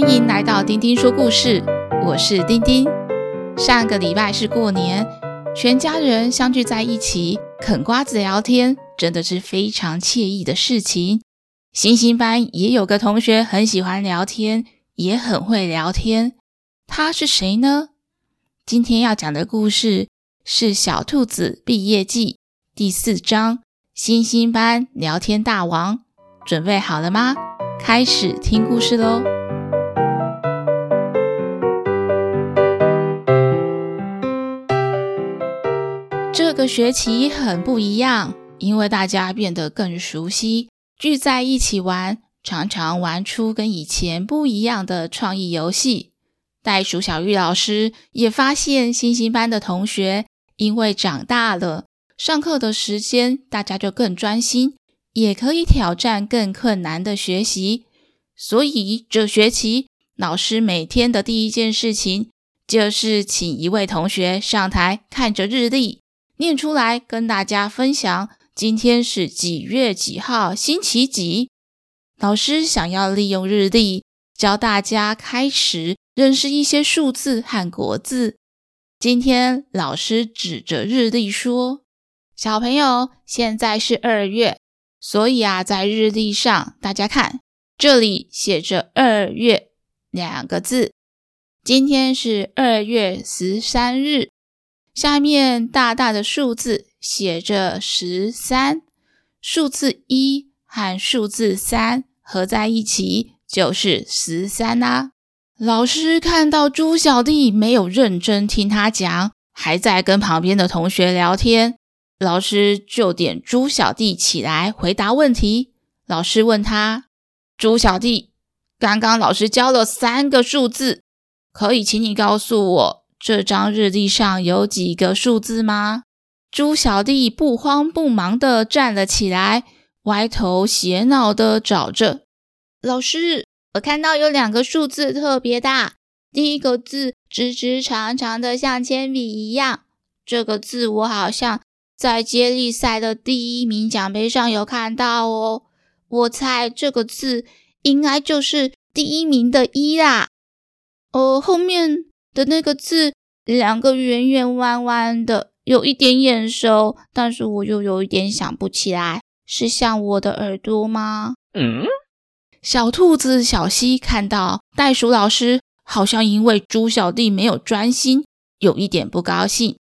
欢迎来到丁丁说故事，我是丁丁。上个礼拜是过年，全家人相聚在一起啃瓜子聊天，真的是非常惬意的事情。星星班也有个同学很喜欢聊天，也很会聊天。他是谁呢？今天要讲的故事是《小兔子毕业记》第四章《星星班聊天大王》。准备好了吗？开始听故事喽！个学期很不一样，因为大家变得更熟悉，聚在一起玩，常常玩出跟以前不一样的创意游戏。袋鼠小玉老师也发现，星星班的同学因为长大了，上课的时间大家就更专心，也可以挑战更困难的学习。所以这学期，老师每天的第一件事情就是请一位同学上台，看着日历念出来，跟大家分享今天是几月几号，星期几。老师想要利用日历教大家开始认识一些数字和国字。今天老师指着日历说：“小朋友，现在是二月，所以啊，在日历上，大家看。”这里写着“二月”两个字，今天是二月十三日。下面大大的数字写着十三，数字一和数字三合在一起就是十三啦。老师看到猪小弟没有认真听他讲，还在跟旁边的同学聊天，老师就点猪小弟起来回答问题。老师问他。猪小弟，刚刚老师教了三个数字，可以请你告诉我这张日历上有几个数字吗？猪小弟不慌不忙地站了起来，歪头斜脑地找着。老师，我看到有两个数字特别大，第一个字直直长长的，像铅笔一样。这个字我好像在接力赛的第一名奖杯上有看到哦。我猜这个字应该就是第一名的“一”啦。呃，后面的那个字，两个圆圆弯弯的，有一点眼熟，但是我又有一点想不起来，是像我的耳朵吗？嗯。小兔子小溪看到袋鼠老师好像因为猪小弟没有专心，有一点不高兴，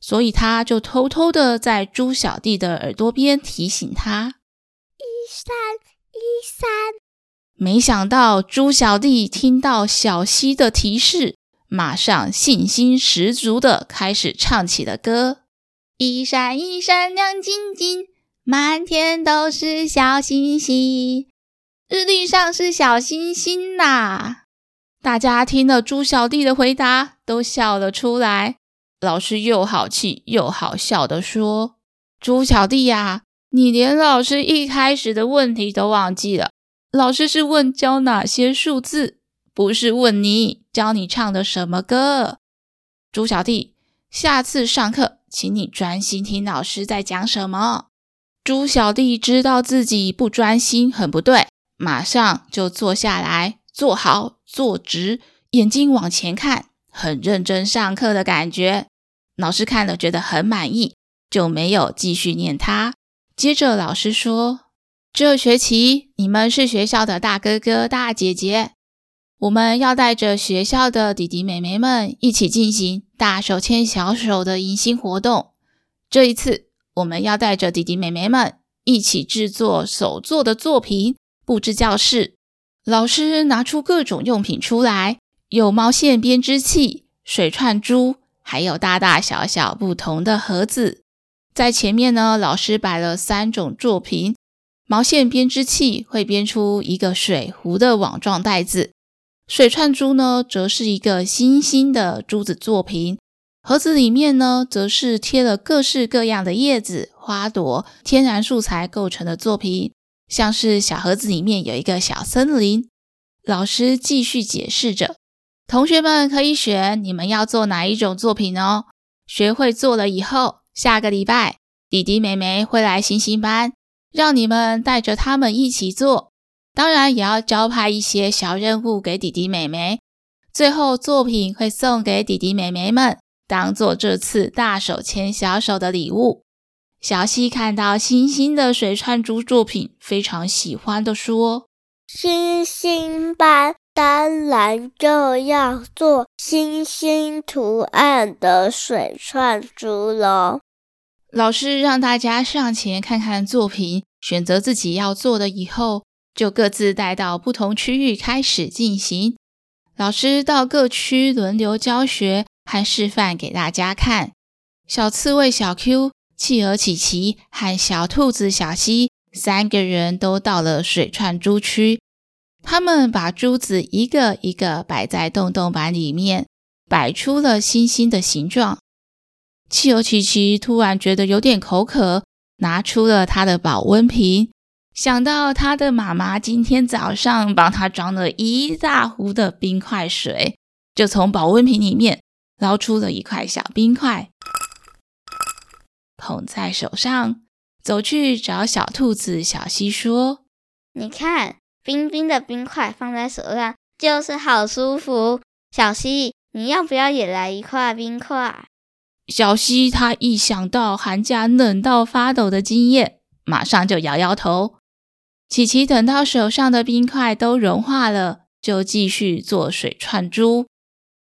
所以他就偷偷的在猪小弟的耳朵边提醒他。一三一三，没想到猪小弟听到小溪的提示，马上信心十足的开始唱起了歌。一闪一闪亮晶晶，满天都是小星星，日历上是小星星呐！大家听了猪小弟的回答，都笑了出来。老师又好气又好笑的说：“猪小弟呀！”你连老师一开始的问题都忘记了。老师是问教哪些数字，不是问你教你唱的什么歌。猪小弟，下次上课，请你专心听老师在讲什么。猪小弟知道自己不专心很不对，马上就坐下来，坐好，坐直，眼睛往前看，很认真上课的感觉。老师看了觉得很满意，就没有继续念他。接着老师说：“这学期你们是学校的大哥哥大姐姐，我们要带着学校的弟弟妹妹们一起进行大手牵小手的迎新活动。这一次，我们要带着弟弟妹妹们一起制作手作的作品，布置教室。老师拿出各种用品出来，有毛线编织器、水串珠，还有大大小小不同的盒子。”在前面呢，老师摆了三种作品。毛线编织器会编出一个水壶的网状袋子，水串珠呢，则是一个星星的珠子作品。盒子里面呢，则是贴了各式各样的叶子、花朵、天然素材构成的作品，像是小盒子里面有一个小森林。老师继续解释着，同学们可以选你们要做哪一种作品哦。学会做了以后。下个礼拜，弟弟妹妹会来星星班，让你们带着他们一起做。当然也要交派一些小任务给弟弟妹妹。最后作品会送给弟弟妹妹们，当做这次大手牵小手的礼物。小西看到星星的水串珠作品，非常喜欢的说：“星星班当然就要做星星图案的水串珠喽。”老师让大家上前看看作品，选择自己要做的以后，就各自带到不同区域开始进行。老师到各区轮流教学和示范给大家看。小刺猬小 Q、企鹅琪琪和小兔子小西三个人都到了水串珠区。他们把珠子一个一个摆在洞洞板里面，摆出了星星的形状。企鹅琪琪突然觉得有点口渴，拿出了他的保温瓶。想到他的妈妈今天早上帮他装了一大壶的冰块水，就从保温瓶里面捞出了一块小冰块，捧在手上，走去找小兔子小溪说：“你看，冰冰的冰块放在手上就是好舒服。小溪，你要不要也来一块冰块？”小溪他一想到寒假冷到发抖的经验，马上就摇摇头。琪琪等到手上的冰块都融化了，就继续做水串珠。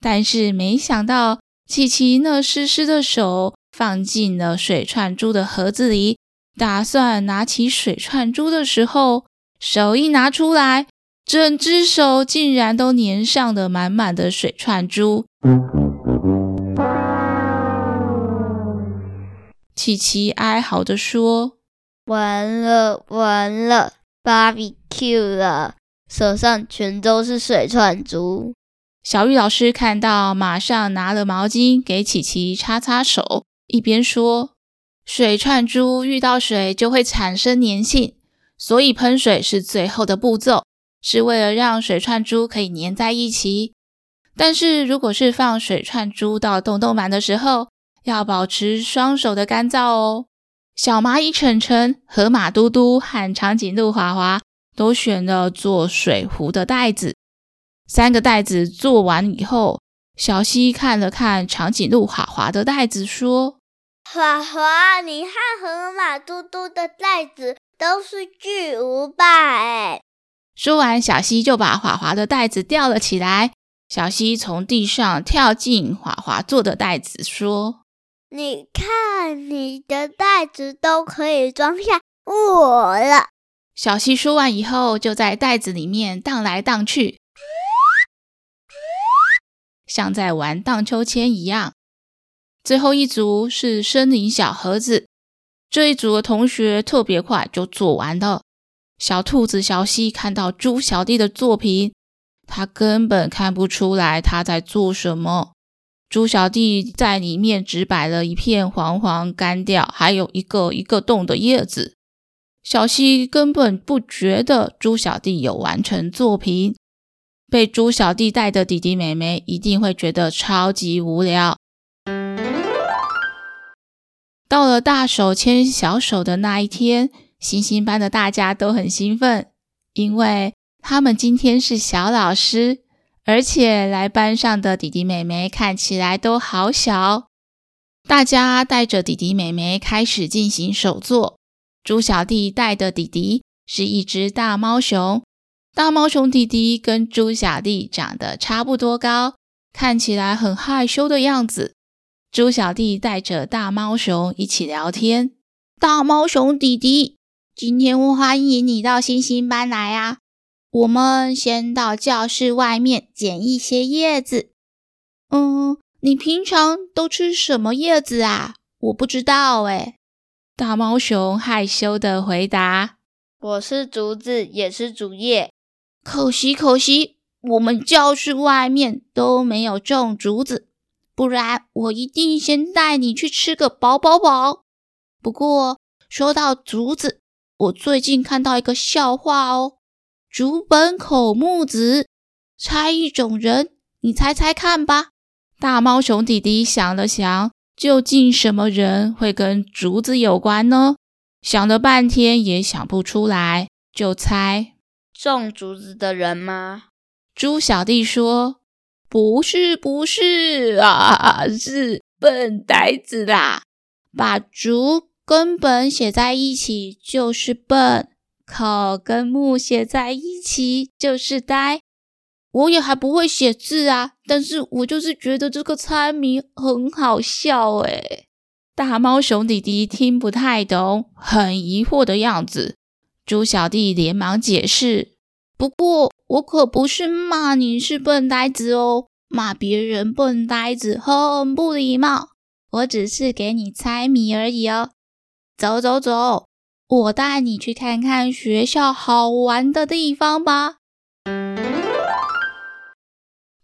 但是没想到，琪琪那湿湿的手放进了水串珠的盒子里，打算拿起水串珠的时候，手一拿出来，整只手竟然都粘上了满满的水串珠。琪琪哀嚎地说：“完了，完了！” Barbecue 了，手上全都是水串珠。小玉老师看到，马上拿了毛巾给琪琪擦擦手，一边说：“水串珠遇到水就会产生粘性，所以喷水是最后的步骤，是为了让水串珠可以粘在一起。但是如果是放水串珠到洞洞板的时候，要保持双手的干燥哦。”小蚂蚁晨晨、河马嘟嘟和长颈鹿华华都选了做水壶的袋子。三个袋子做完以后，小溪看了看长颈鹿华华的袋子，说：“华华，你和河马嘟嘟的袋子都是巨无霸哎！”说完，小溪就把华华的袋子吊了起来。小溪从地上跳进华华做的袋子，说。你看，你的袋子都可以装下我了。小希说完以后，就在袋子里面荡来荡去，像在玩荡秋千一样。最后一组是森林小盒子，这一组的同学特别快就做完了。小兔子小希看到猪小弟的作品，他根本看不出来他在做什么。猪小弟在里面只摆了一片黄黄干掉，还有一个一个洞的叶子。小希根本不觉得猪小弟有完成作品。被猪小弟带的弟弟妹妹一定会觉得超级无聊。到了大手牵小手的那一天，星星班的大家都很兴奋，因为他们今天是小老师。而且来班上的弟弟妹妹看起来都好小，大家带着弟弟妹妹开始进行手作。猪小弟带的弟弟是一只大猫熊，大猫熊弟弟跟猪小弟长得差不多高，看起来很害羞的样子。猪小弟带着大猫熊一起聊天。大猫熊弟弟，今天我欢迎你到星星班来啊！我们先到教室外面捡一些叶子。嗯，你平常都吃什么叶子啊？我不知道诶。大猫熊害羞的回答：“我吃竹子，也是竹叶。可惜，可惜，我们教室外面都没有种竹子，不然我一定先带你去吃个饱饱饱。不过，说到竹子，我最近看到一个笑话哦。”竹本口木子，猜一种人，你猜猜看吧。大猫熊弟弟想了想，究竟什么人会跟竹子有关呢？想了半天也想不出来，就猜种竹子的人吗？猪小弟说：“不是，不是啊，是笨呆子啦！把竹根本写在一起就是笨，口跟木写在一起就是呆。我也还不会写字啊，但是我就是觉得这个猜谜很好笑诶。”大猫熊弟弟听不太懂，很疑惑的样子。猪小弟连忙解释：“不过。”我可不是骂你是笨呆子哦，骂别人笨呆子很不礼貌。我只是给你猜谜而已哦。走走走，我带你去看看学校好玩的地方吧。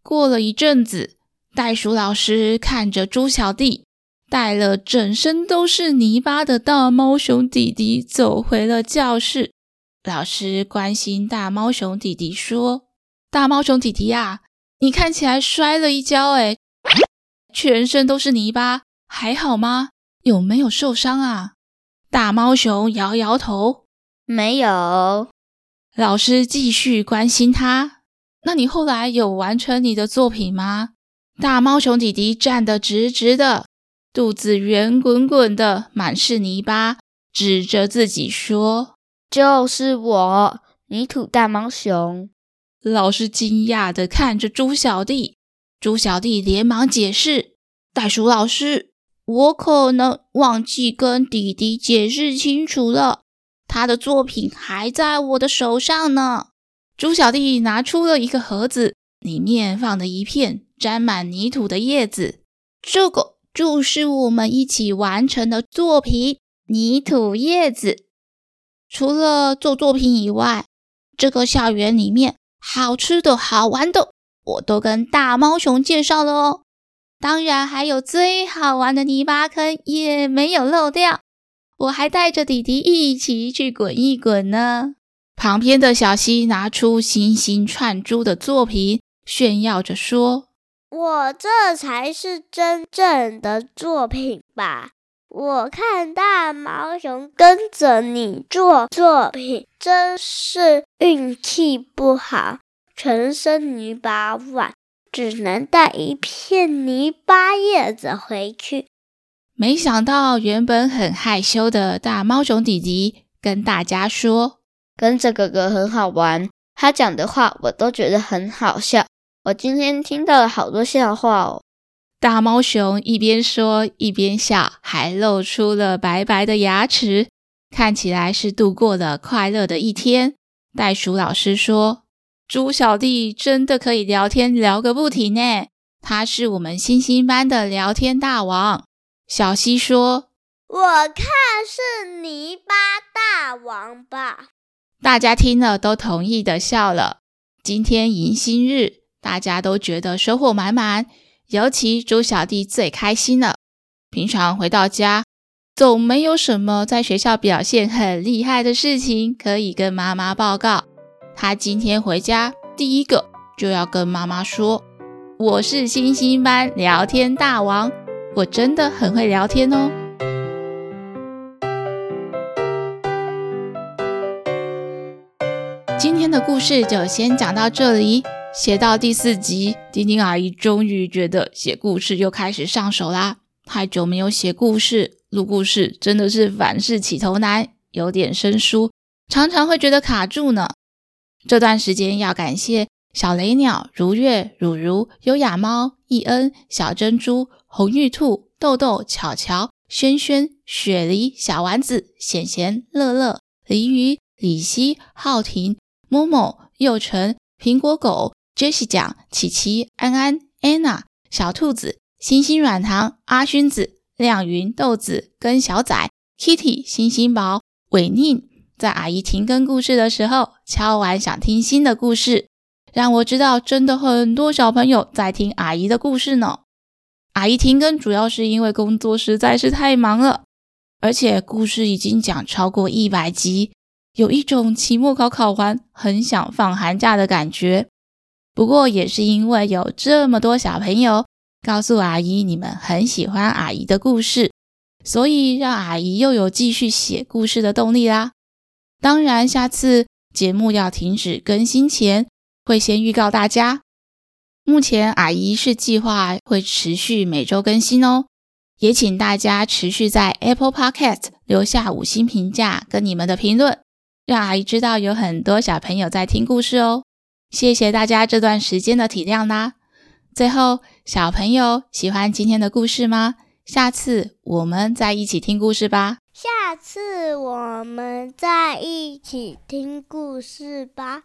过了一阵子，袋鼠老师看着猪小弟带了整身都是泥巴的大猫熊弟弟走回了教室。老师关心大猫熊弟弟说：“大猫熊弟弟呀，你看起来摔了一跤，诶，全身都是泥巴，还好吗？有没有受伤啊？”大猫熊摇摇头：“没有。”老师继续关心他：“那你后来有完成你的作品吗？”大猫熊弟弟站得直直的，肚子圆滚滚的，满是泥巴，指着自己说。就是我，泥土大猫熊。老师惊讶的看着猪小弟，猪小弟连忙解释：“袋鼠老师，我可能忘记跟弟弟解释清楚了，他的作品还在我的手上呢。”猪小弟拿出了一个盒子，里面放着一片沾满泥土的叶子，这个就是我们一起完成的作品——泥土叶子。除了做作品以外，这个校园里面好吃的好玩的，我都跟大猫熊介绍了哦。当然，还有最好玩的泥巴坑也没有漏掉，我还带着弟弟一起去滚一滚呢。旁边的小溪拿出星星串珠的作品，炫耀着说：“我这才是真正的作品吧。”我看大毛熊跟着你做作品，真是运气不好，全身泥巴碗，只能带一片泥巴叶子回去。没想到，原本很害羞的大猫熊弟弟跟大家说：“跟着哥哥很好玩，他讲的话我都觉得很好笑。我今天听到了好多笑话哦。”大猫熊一边说一边笑，还露出了白白的牙齿，看起来是度过了快乐的一天。袋鼠老师说：“猪小弟真的可以聊天聊个不停呢，他是我们星星班的聊天大王。”小西说：“我看是泥巴大王吧。”大家听了都同意的笑了。今天迎新日，大家都觉得收获满满。尤其猪小弟最开心了。平常回到家，总没有什么在学校表现很厉害的事情可以跟妈妈报告。他今天回家，第一个就要跟妈妈说：“我是星星班聊天大王，我真的很会聊天哦。”今天的故事就先讲到这里。写到第四集，丁丁阿姨终于觉得写故事又开始上手啦。太久没有写故事、录故事，真的是凡事起头难，有点生疏，常常会觉得卡住呢。这段时间要感谢小雷鸟、如月、如如、优雅猫、易恩、小珍珠、红玉兔、豆豆、巧巧、轩轩、雪梨、小丸子、贤贤、乐乐、鲤鱼、李希、浩婷、某某、佑成、苹果狗。Jessie 讲：琪琪、安安、Anna、小兔子、星星软糖、阿勋子、亮云、豆子跟小仔、Kitty、星星宝、伟宁，在阿姨停更故事的时候敲完想听新的故事，让我知道真的很多小朋友在听阿姨的故事呢。阿姨停更主要是因为工作实在是太忙了，而且故事已经讲超过一百集，有一种期末考考完很想放寒假的感觉。不过也是因为有这么多小朋友告诉阿姨，你们很喜欢阿姨的故事，所以让阿姨又有继续写故事的动力啦。当然，下次节目要停止更新前，会先预告大家。目前阿姨是计划会持续每周更新哦，也请大家持续在 Apple Podcast 留下五星评价跟你们的评论，让阿姨知道有很多小朋友在听故事哦。谢谢大家这段时间的体谅啦。最后，小朋友喜欢今天的故事吗？下次我们再一起听故事吧。下次我们再一起听故事吧。